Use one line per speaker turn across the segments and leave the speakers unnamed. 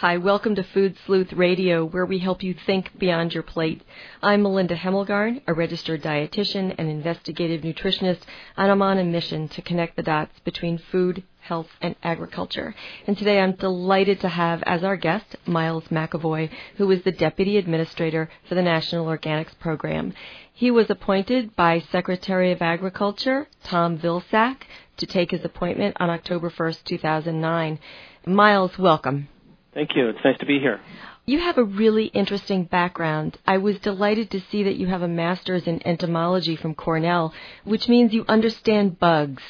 Hi, welcome to Food Sleuth Radio, where we help you think beyond your plate. I'm Melinda Hemmelgarn, a registered dietitian and investigative nutritionist, and I'm on a mission to connect the dots between food, health, and agriculture. And today I'm delighted to have as our guest Miles McEvoy, who is the Deputy Administrator for the National Organics Program. He was appointed by Secretary of Agriculture Tom Vilsack to take his appointment on October 1st, 2009. Miles, welcome.
Thank you. It's nice to be here.
You have a really interesting background. I was delighted to see that you have a master's in entomology from Cornell, which means you understand bugs.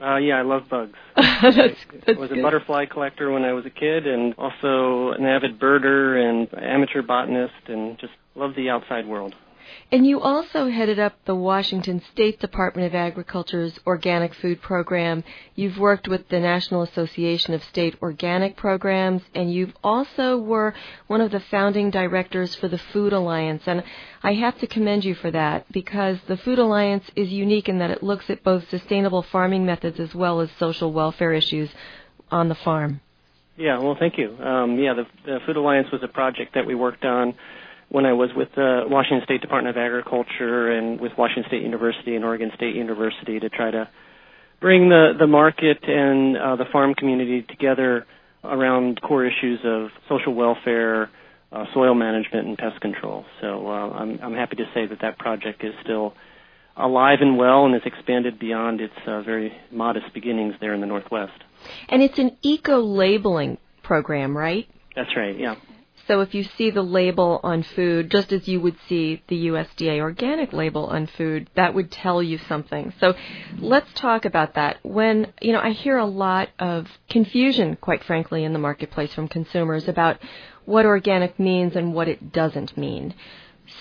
Uh, yeah, I love bugs.
that's, that's
I was
good.
a butterfly collector when I was a kid, and also an avid birder and amateur botanist, and just love the outside world.
And you also headed up the Washington State Department of Agriculture's organic food program. You've worked with the National Association of State Organic Programs, and you've also were one of the founding directors for the Food Alliance. And I have to commend you for that because the Food Alliance is unique in that it looks at both sustainable farming methods as well as social welfare issues on the farm.
Yeah, well, thank you. Um, yeah, the, the Food Alliance was a project that we worked on when I was with the Washington State Department of Agriculture and with Washington State University and Oregon State University to try to bring the, the market and uh, the farm community together around core issues of social welfare, uh, soil management, and pest control. So uh, I'm, I'm happy to say that that project is still alive and well and has expanded beyond its uh, very modest beginnings there in the Northwest.
And it's an eco labeling program, right?
That's right, yeah.
So if you see the label on food, just as you would see the USDA organic label on food, that would tell you something. So let's talk about that. When, you know, I hear a lot of confusion, quite frankly, in the marketplace from consumers about what organic means and what it doesn't mean.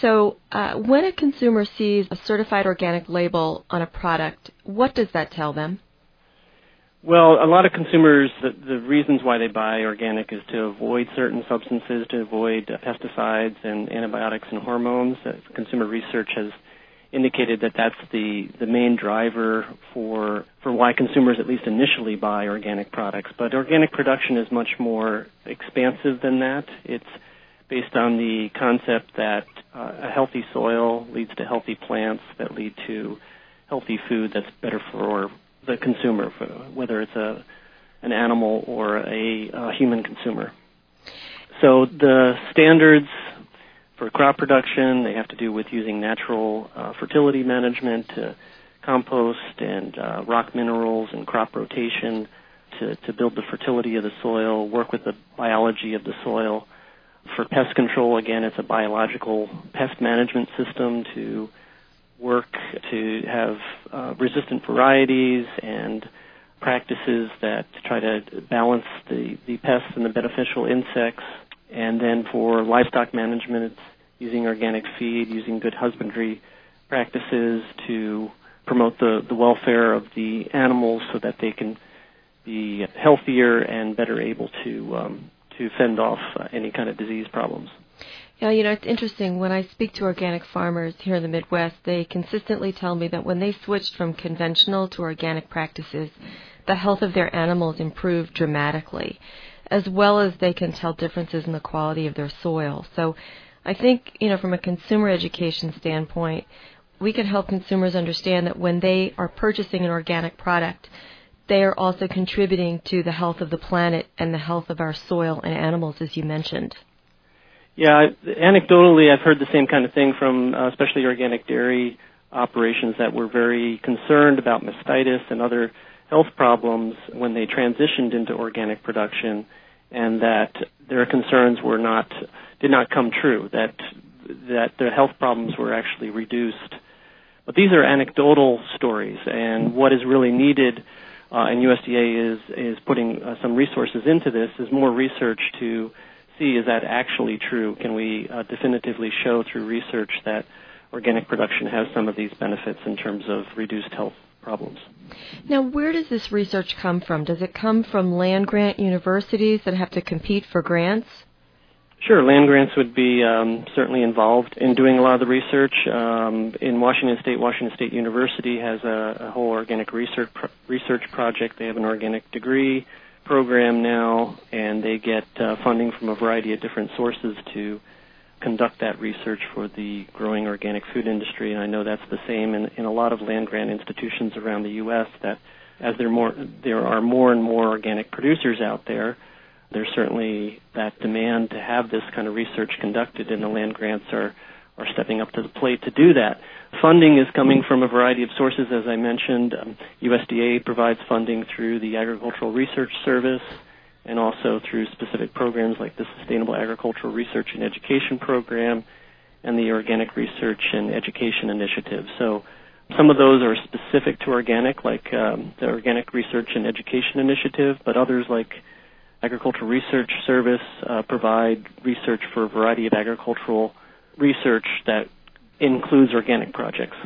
So uh, when a consumer sees a certified organic label on a product, what does that tell them?
Well, a lot of consumers, the, the reasons why they buy organic is to avoid certain substances, to avoid uh, pesticides and antibiotics and hormones. Uh, consumer research has indicated that that's the, the main driver for, for why consumers at least initially buy organic products. But organic production is much more expansive than that. It's based on the concept that uh, a healthy soil leads to healthy plants that lead to healthy food that's better for the consumer, whether it's a an animal or a, a human consumer. So the standards for crop production they have to do with using natural uh, fertility management, to compost and uh, rock minerals and crop rotation to, to build the fertility of the soil, work with the biology of the soil. For pest control, again, it's a biological pest management system to work to have uh, resistant varieties and practices that try to balance the, the pests and the beneficial insects. And then for livestock management, it's using organic feed, using good husbandry practices to promote the, the welfare of the animals so that they can be healthier and better able to um, to fend off uh, any kind of disease problems.
Yeah, you know, it's interesting. When I speak to organic farmers here in the Midwest, they consistently tell me that when they switched from conventional to organic practices, the health of their animals improved dramatically, as well as they can tell differences in the quality of their soil. So I think, you know, from a consumer education standpoint, we can help consumers understand that when they are purchasing an organic product, they are also contributing to the health of the planet and the health of our soil and animals, as you mentioned.
Yeah, anecdotally, I've heard the same kind of thing from uh, especially organic dairy operations that were very concerned about mastitis and other health problems when they transitioned into organic production, and that their concerns were not did not come true. That that their health problems were actually reduced. But these are anecdotal stories, and what is really needed, uh, and USDA is is putting uh, some resources into this, is more research to see is that actually true? Can we uh, definitively show through research that organic production has some of these benefits in terms of reduced health problems?
Now, where does this research come from? Does it come from land grant universities that have to compete for grants?
Sure, land grants would be um, certainly involved in doing a lot of the research. Um, in Washington State, Washington State University has a, a whole organic research pro- research project. They have an organic degree program now, and they get uh, funding from a variety of different sources to conduct that research for the growing organic food industry. And I know that's the same in, in a lot of land grant institutions around the U.S. That as there more there are more and more organic producers out there, there's certainly that demand to have this kind of research conducted, and the land grants are are stepping up to the plate to do that. Funding is coming from a variety of sources, as I mentioned. Um, USDA provides funding through the Agricultural Research Service and also through specific programs like the Sustainable Agricultural Research and Education Program and the Organic Research and Education Initiative. So some of those are specific to organic, like um, the Organic Research and Education Initiative, but others like Agricultural Research Service uh, provide research for a variety of agricultural research that includes organic projects.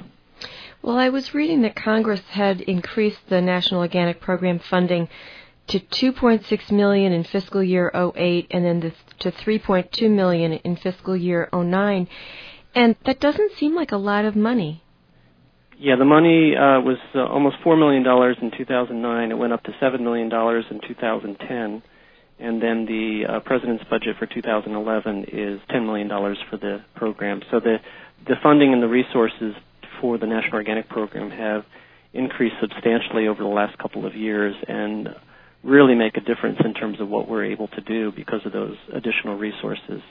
Well, I was reading that Congress had increased the National Organic Program funding to 2.6 million in fiscal year 08 and then the, to 3.2 million in fiscal year 09. And that doesn't seem like a lot of money.
Yeah, the money uh, was uh, almost $4 million in 2009. It went up to $7 million in 2010 and then the uh, president's budget for 2011 is $10 million for the program. So the the funding and the resources for the National Organic Program have increased substantially over the last couple of years and really make a difference in terms of what we're able to do because of those additional resources.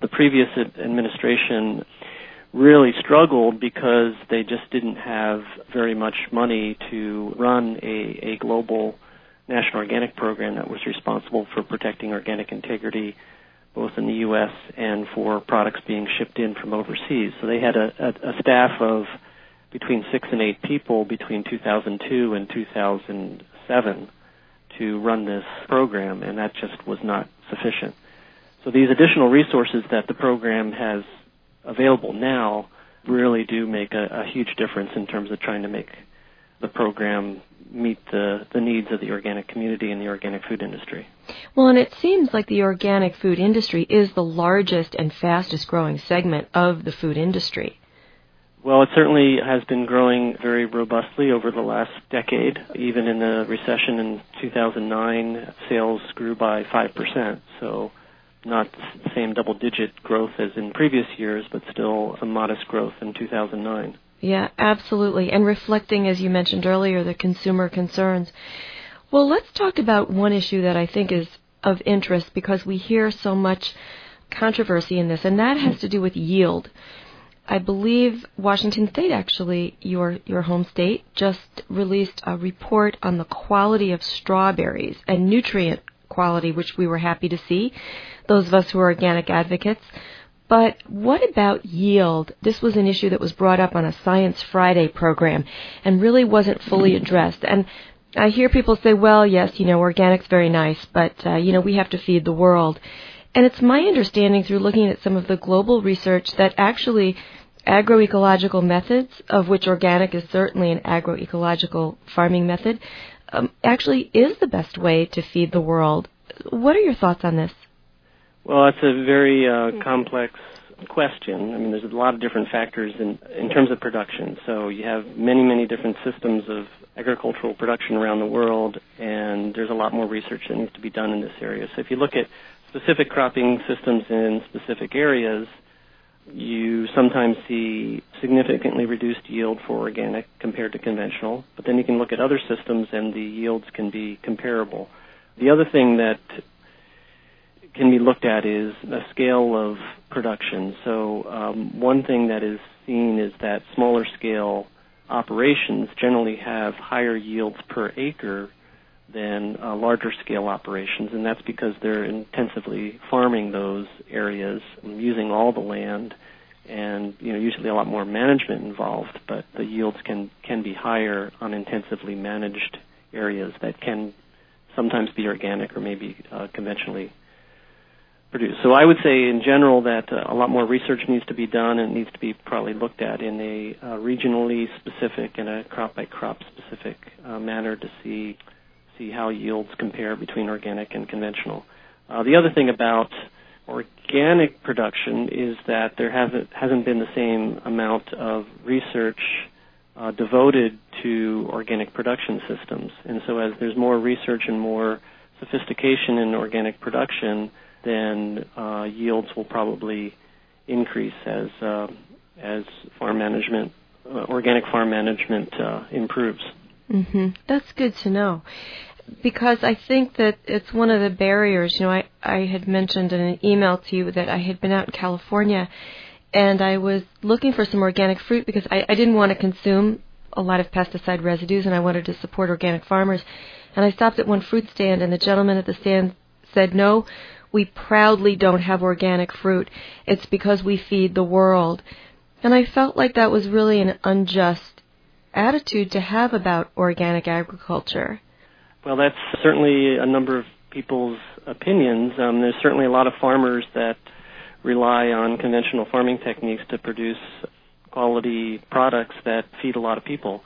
The previous administration really struggled because they just didn't have very much money to run a, a global National Organic Program that was responsible for protecting organic integrity both in the U.S. and for products being shipped in from overseas. So they had a, a, a staff of between six and eight people between 2002 and 2007 to run this program, and that just was not sufficient. So these additional resources that the program has available now really do make a, a huge difference in terms of trying to make the program meet the, the needs of the organic community and the organic food industry.
Well, and it seems like the organic food industry is the largest and fastest growing segment of the food industry.
Well, it certainly has been growing very robustly over the last decade. Even in the recession in 2009, sales grew by 5%. So not the same double digit growth as in previous years, but still some modest growth in 2009.
Yeah, absolutely. And reflecting, as you mentioned earlier, the consumer concerns. Well, let's talk about one issue that I think is of interest because we hear so much controversy in this, and that has to do with yield. I believe Washington State, actually, your your home state, just released a report on the quality of strawberries and nutrient quality, which we were happy to see. Those of us who are organic advocates. But what about yield? This was an issue that was brought up on a Science Friday program and really wasn't fully addressed. And I hear people say, well, yes, you know, organic's very nice, but, uh, you know, we have to feed the world. And it's my understanding through looking at some of the global research that actually agroecological methods, of which organic is certainly an agroecological farming method, um, actually is the best way to feed the world. What are your thoughts on this?
Well, it's a very uh, complex question. I mean, there's a lot of different factors in in terms of production. So you have many, many different systems of agricultural production around the world, and there's a lot more research that needs to be done in this area. So if you look at specific cropping systems in specific areas, you sometimes see significantly reduced yield for organic compared to conventional, but then you can look at other systems and the yields can be comparable. The other thing that can be looked at is a scale of production. So um, one thing that is seen is that smaller scale operations generally have higher yields per acre than uh, larger scale operations, and that's because they're intensively farming those areas, using all the land, and you know usually a lot more management involved. But the yields can can be higher on intensively managed areas that can sometimes be organic or maybe uh, conventionally produce. So I would say in general that uh, a lot more research needs to be done and needs to be probably looked at in a uh, regionally specific and a crop by crop specific uh, manner to see see how yields compare between organic and conventional. Uh, the other thing about organic production is that there hasn't hasn't been the same amount of research uh, devoted to organic production systems, and so as there's more research and more sophistication in organic production, then uh, yields will probably increase as uh, as farm management, uh, organic farm management improves.
Mm-hmm. That's good to know. Because I think that it's one of the barriers. You know, I, I had mentioned in an email to you that I had been out in California and I was looking for some organic fruit because I, I didn't want to consume a lot of pesticide residues and I wanted to support organic farmers. And I stopped at one fruit stand and the gentleman at the stand said, No, we proudly don't have organic fruit. It's because we feed the world. And I felt like that was really an unjust attitude to have about organic agriculture.
Well, that's certainly a number of people's opinions. Um, there's certainly a lot of farmers that rely on conventional farming techniques to produce quality products that feed a lot of people.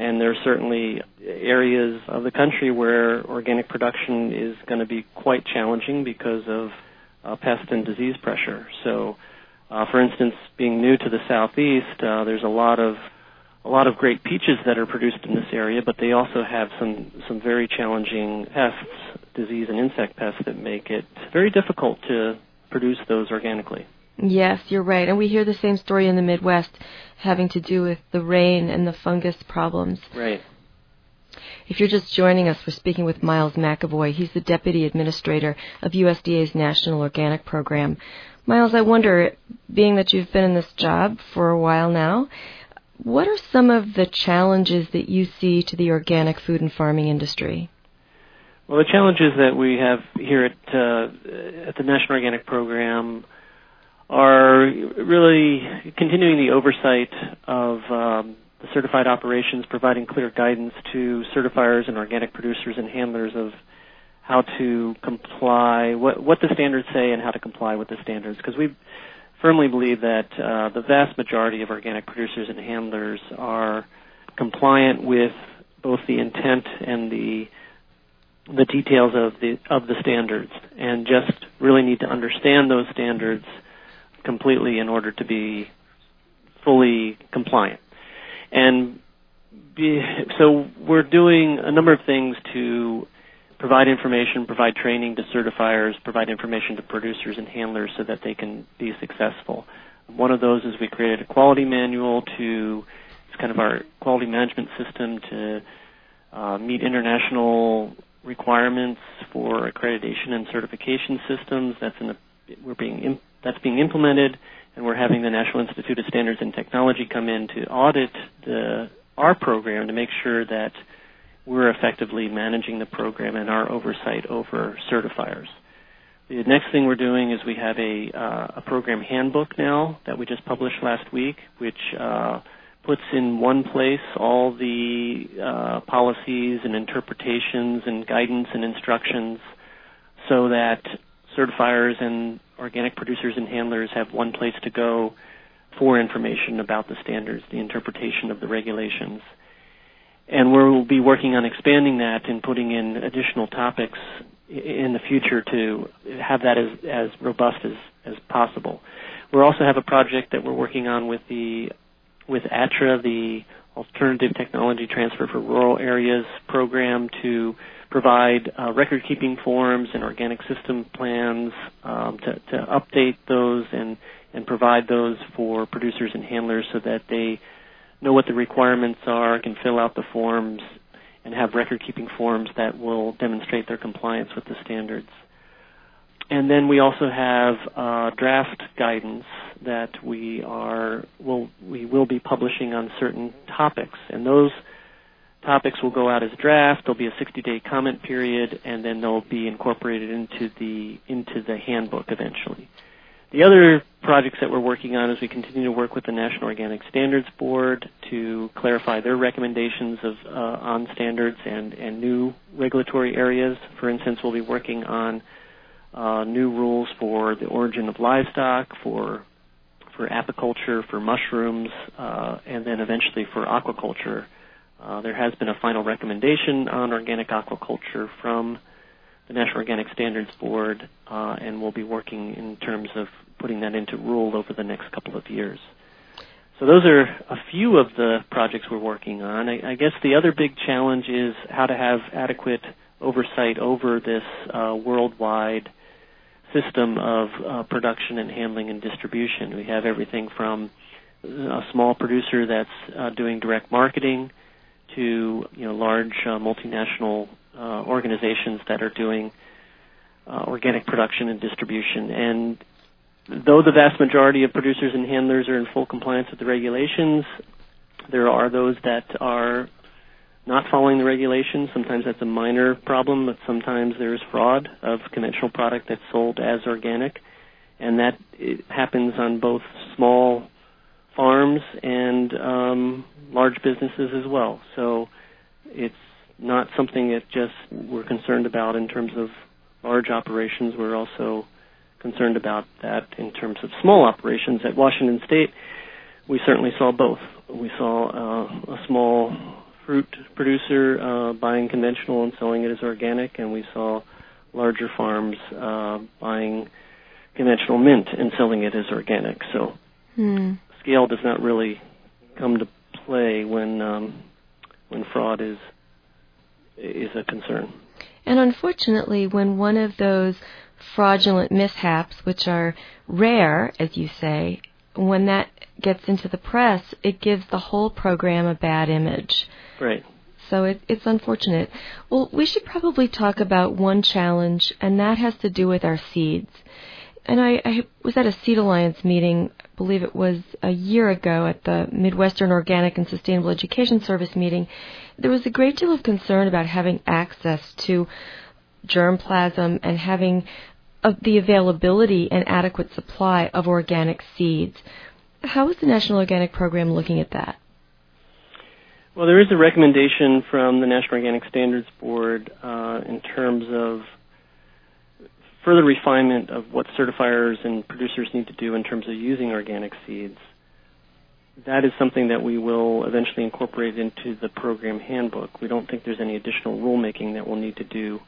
And there are certainly areas of the country where organic production is going to be quite challenging because of uh, pest and disease pressure. So, uh, for instance, being new to the southeast, uh, there's a lot of a lot of great peaches that are produced in this area, but they also have some some very challenging pests, disease and insect pests that make it very difficult to produce those organically.
Yes, you're right. And we hear the same story in the Midwest having to do with the rain and the fungus problems.
Right.
If you're just joining us, we're speaking with Miles McEvoy. He's the Deputy Administrator of USDA's National Organic Program. Miles, I wonder, being that you've been in this job for a while now, what are some of the challenges that you see to the organic food and farming industry?
Well, the challenges that we have here at uh, at the National Organic Program are really continuing the oversight of um, the certified operations, providing clear guidance to certifiers and organic producers and handlers of how to comply, what, what the standards say, and how to comply with the standards. Because we firmly believe that uh, the vast majority of organic producers and handlers are compliant with both the intent and the the details of the of the standards and just really need to understand those standards completely in order to be fully compliant. And be, so we're doing a number of things to provide information, provide training to certifiers, provide information to producers and handlers so that they can be successful. One of those is we created a quality manual to it's kind of our quality management system to uh, meet international requirements for accreditation and certification systems. That's in the we're being that's being implemented, and we're having the National Institute of Standards and Technology come in to audit the our program to make sure that we're effectively managing the program and our oversight over certifiers. The next thing we're doing is we have a, uh, a program handbook now that we just published last week, which uh, puts in one place all the uh, policies and interpretations and guidance and instructions so that certifiers and organic producers and handlers have one place to go for information about the standards, the interpretation of the regulations. And we'll be working on expanding that and putting in additional topics in the future to have that as, as robust as, as possible. We also have a project that we're working on with the with ATTRA, the Alternative Technology Transfer for Rural Areas program, to provide uh, record keeping forms and organic system plans um, to, to, update those and, and provide those for producers and handlers so that they know what the requirements are, can fill out the forms, and have record keeping forms that will demonstrate their compliance with the standards. And then we also have uh, draft guidance that we are will we will be publishing on certain topics, and those topics will go out as draft. There'll be a 60-day comment period, and then they'll be incorporated into the into the handbook eventually. The other projects that we're working on is we continue to work with the National Organic Standards Board to clarify their recommendations of uh, on standards and and new regulatory areas. For instance, we'll be working on uh, new rules for the origin of livestock, for for apiculture, for mushrooms, uh, and then eventually for aquaculture. Uh, there has been a final recommendation on organic aquaculture from the National Organic Standards Board, uh, and we'll be working in terms of putting that into rule over the next couple of years. So those are a few of the projects we're working on. I, I guess the other big challenge is how to have adequate oversight over this uh, worldwide system of uh, production and handling and distribution. We have everything from a small producer that's uh, doing direct marketing to you know large uh, multinational uh, organizations that are doing uh, organic production and distribution. And though the vast majority of producers and handlers are in full compliance with the regulations, there are those that are not following the regulations. Sometimes that's a minor problem, but sometimes there's fraud of conventional product that's sold as organic, and that happens on both small farms and um, large businesses as well. So it's not something that just we're concerned about in terms of large operations. We're also concerned about that in terms of small operations. At Washington State, we certainly saw both. We saw uh, a small fruit producer uh, buying conventional and selling it as organic, and we saw larger farms uh, buying conventional mint and selling it as organic. So hmm. Scale does not really come to play when um, when fraud is is a concern.
And unfortunately, when one of those fraudulent mishaps, which are rare, as you say, when that gets into the press, it gives the whole program a bad image.
Right.
So it, it's unfortunate. Well, we should probably talk about one challenge, and that has to do with our seeds. And I, I was at a Seed Alliance meeting, believe it was a year ago, at the Midwestern Organic and Sustainable Education Service meeting. There was a great deal of concern about having access to germplasm and having uh, the availability and adequate supply of organic seeds. How is the National Organic Program looking at that?
Well, there is a recommendation from the National Organic Standards Board uh, in terms of further refinement of what certifiers and producers need to do in terms of using organic seeds. That is something that we will eventually incorporate into the program handbook. We don't think there's any additional rulemaking that we'll need to do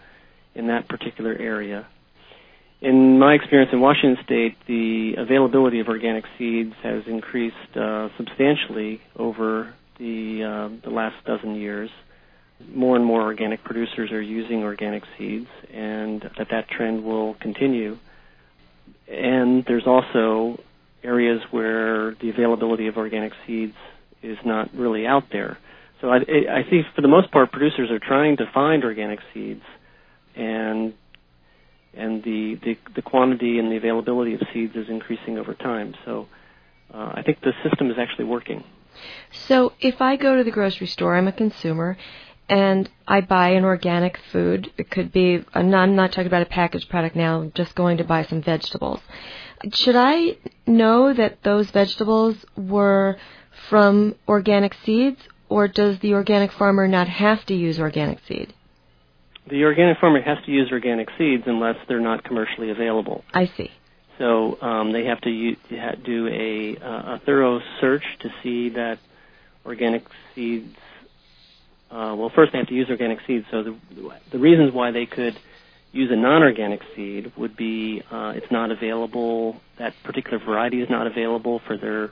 in that particular area. In my experience in Washington State, the availability of organic seeds has increased uh, substantially over the uh, the last dozen years. More and more organic producers are using organic seeds, and that that trend will continue. And there's also areas where the availability of organic seeds is not really out there. So I, I think for the most part, producers are trying to find organic seeds, and and the, the, the quantity and the availability of seeds is increasing over time. So uh, I think the system is actually working.
So if I go to the grocery store, I'm a consumer, and I buy an organic food. It could be, I'm not talking about a packaged product now, I'm just going to buy some vegetables. Should I know that those vegetables were from organic seeds, or does the organic farmer not have to use organic seed?
The organic farmer has to use organic seeds unless they're not commercially available.
I see.
So um, they have to use, do a, uh, a thorough search to see that organic seeds. Uh, well, first they have to use organic seeds. So the, the reasons why they could use a non-organic seed would be uh, it's not available. That particular variety is not available for their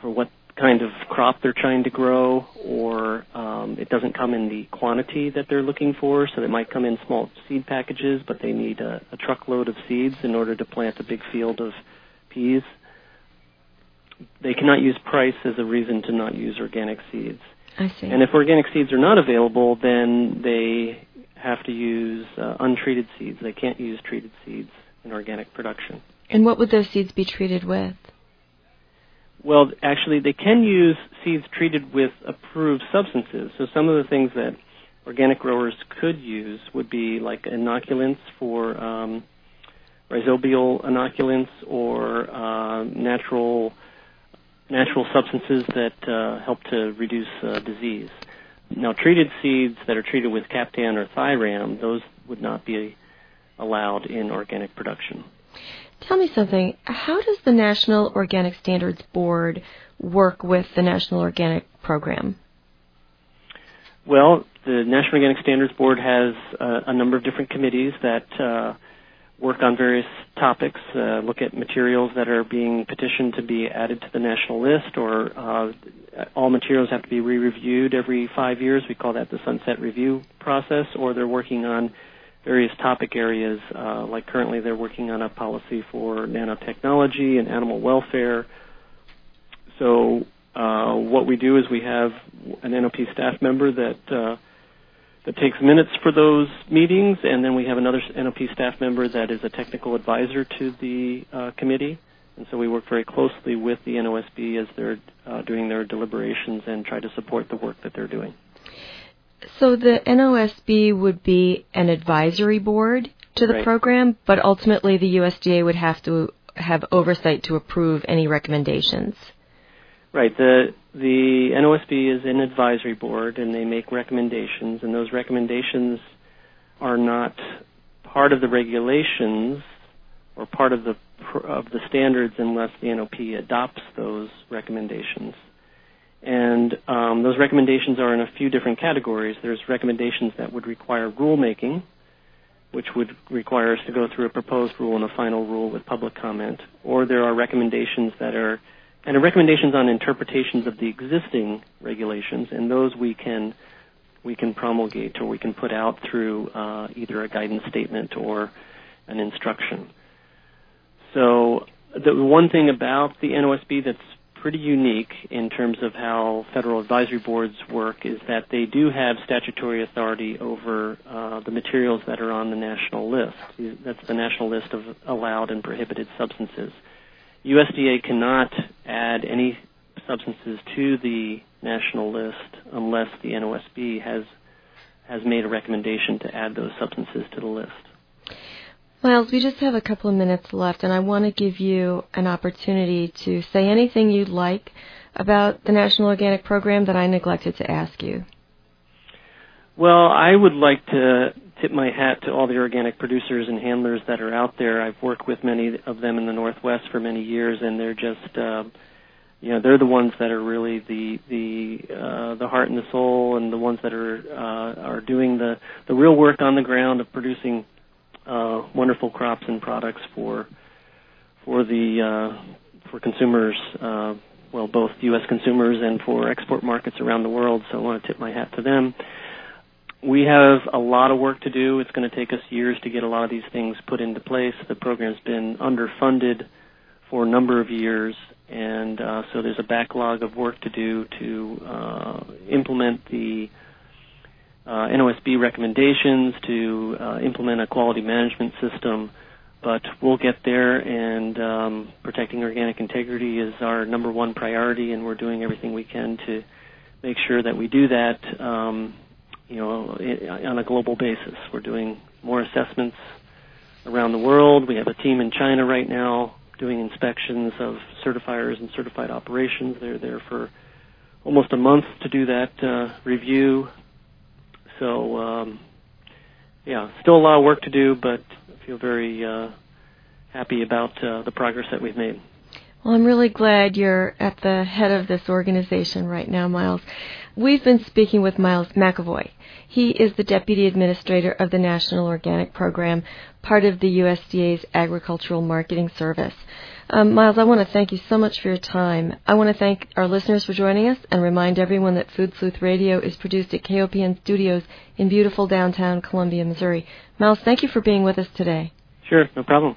for what kind of crop they're trying to grow, or um, it doesn't come in the quantity that they're looking for. So they might come in small seed packages, but they need a, a truckload of seeds in order to plant a big field of peas. They cannot use price as a reason to not use organic seeds.
I see.
And if organic seeds are not available, then they have to use uh, untreated seeds. They can't use treated seeds in organic production.
And what would those seeds be treated with?
Well, actually, they can use seeds treated with approved substances. So some of the things that organic growers could use would be like inoculants for um, rhizobial inoculants or uh, natural natural substances that uh, help to reduce uh, disease. Now, treated seeds that are treated with Captan or Thiram, those would not be allowed in organic production.
Tell me something. How does the National Organic Standards Board work with the National Organic Program?
Well, the National Organic Standards Board has uh, a number of different committees that uh, work on various topics, uh, look at materials that are being petitioned to be added to the national list, or uh, all materials have to be re-reviewed every five years. We call that the sunset review process, or they're working on various topic areas. Uh, like currently, they're working on a policy for nanotechnology and animal welfare. So, uh, what we do is we have an NOP staff member that uh, that takes minutes for those meetings, and then we have another NOP staff member that is a technical advisor to the uh, committee. And so we work very closely with the NOSB as they're uh, doing their deliberations and try to support the work that they're doing.
So the NOSB would be an advisory board to the
right.
program, but ultimately the USDA would have to have oversight to approve any recommendations.
Right. The the NOSB is an advisory board, and they make recommendations, and those recommendations are not part of the regulations or part of the of the standards unless the NOP adopts those recommendations. And um, those recommendations are in a few different categories. There's recommendations that would require rulemaking, which would require us to go through a proposed rule and a final rule with public comment. Or there are recommendations that are of recommendations on interpretations of the existing regulations, and those we can we can promulgate or we can put out through uh, either a guidance statement or an instruction. So the one thing about the NOSB that's pretty unique in terms of how federal advisory boards work is that they do have statutory authority over uh, the materials that are on the national list. That's the national list of allowed and prohibited substances. USDA cannot add any substances to the national list unless the NOSB has has made a recommendation to add those substances to the list.
Miles, we just have a couple of minutes left, and I want to give you an opportunity to say anything you'd like about the National Organic Program that I neglected to ask you.
Well, I would like to tip my hat to all the organic producers and handlers that are out there. I've worked with many of them in the Northwest for many years, and they're just, uh, you know, they're the ones that are really the the uh, the heart and the soul, and the ones that are uh, are doing the the real work on the ground of producing uh, wonderful crops and products for for the uh, for consumers. Uh, well, both U.S. consumers and for export markets around the world. So I want to tip my hat to them. We have a lot of work to do. It's going to take us years to get a lot of these things put into place. The program's been underfunded for a number of years, and uh, so there's a backlog of work to do to uh, implement the uh, NOSB recommendations to uh, implement a quality management system, but we'll get there. And um, protecting organic integrity is our number one priority, and we're doing everything we can to make sure that we do that. Um, you know, on a global basis, we're doing more assessments around the world. We have a team in China right now doing inspections of certifiers and certified operations. They're there for almost a month to do that uh, review. So, um, yeah, still a lot of work to do, but I feel very uh, happy about uh, the progress that we've made.
Well, I'm really glad you're at the head of this organization right now, Miles. We've been speaking with Miles McEvoy. He is the Deputy Administrator of the National Organic Program, part of the USDA's Agricultural Marketing Service. Um, Miles, I want to thank you so much for your time. I want to thank our listeners for joining us and remind everyone that Food Sleuth Radio is produced at KOPN Studios in beautiful downtown Columbia, Missouri. Miles, thank you for being with us today.
Sure, no problem.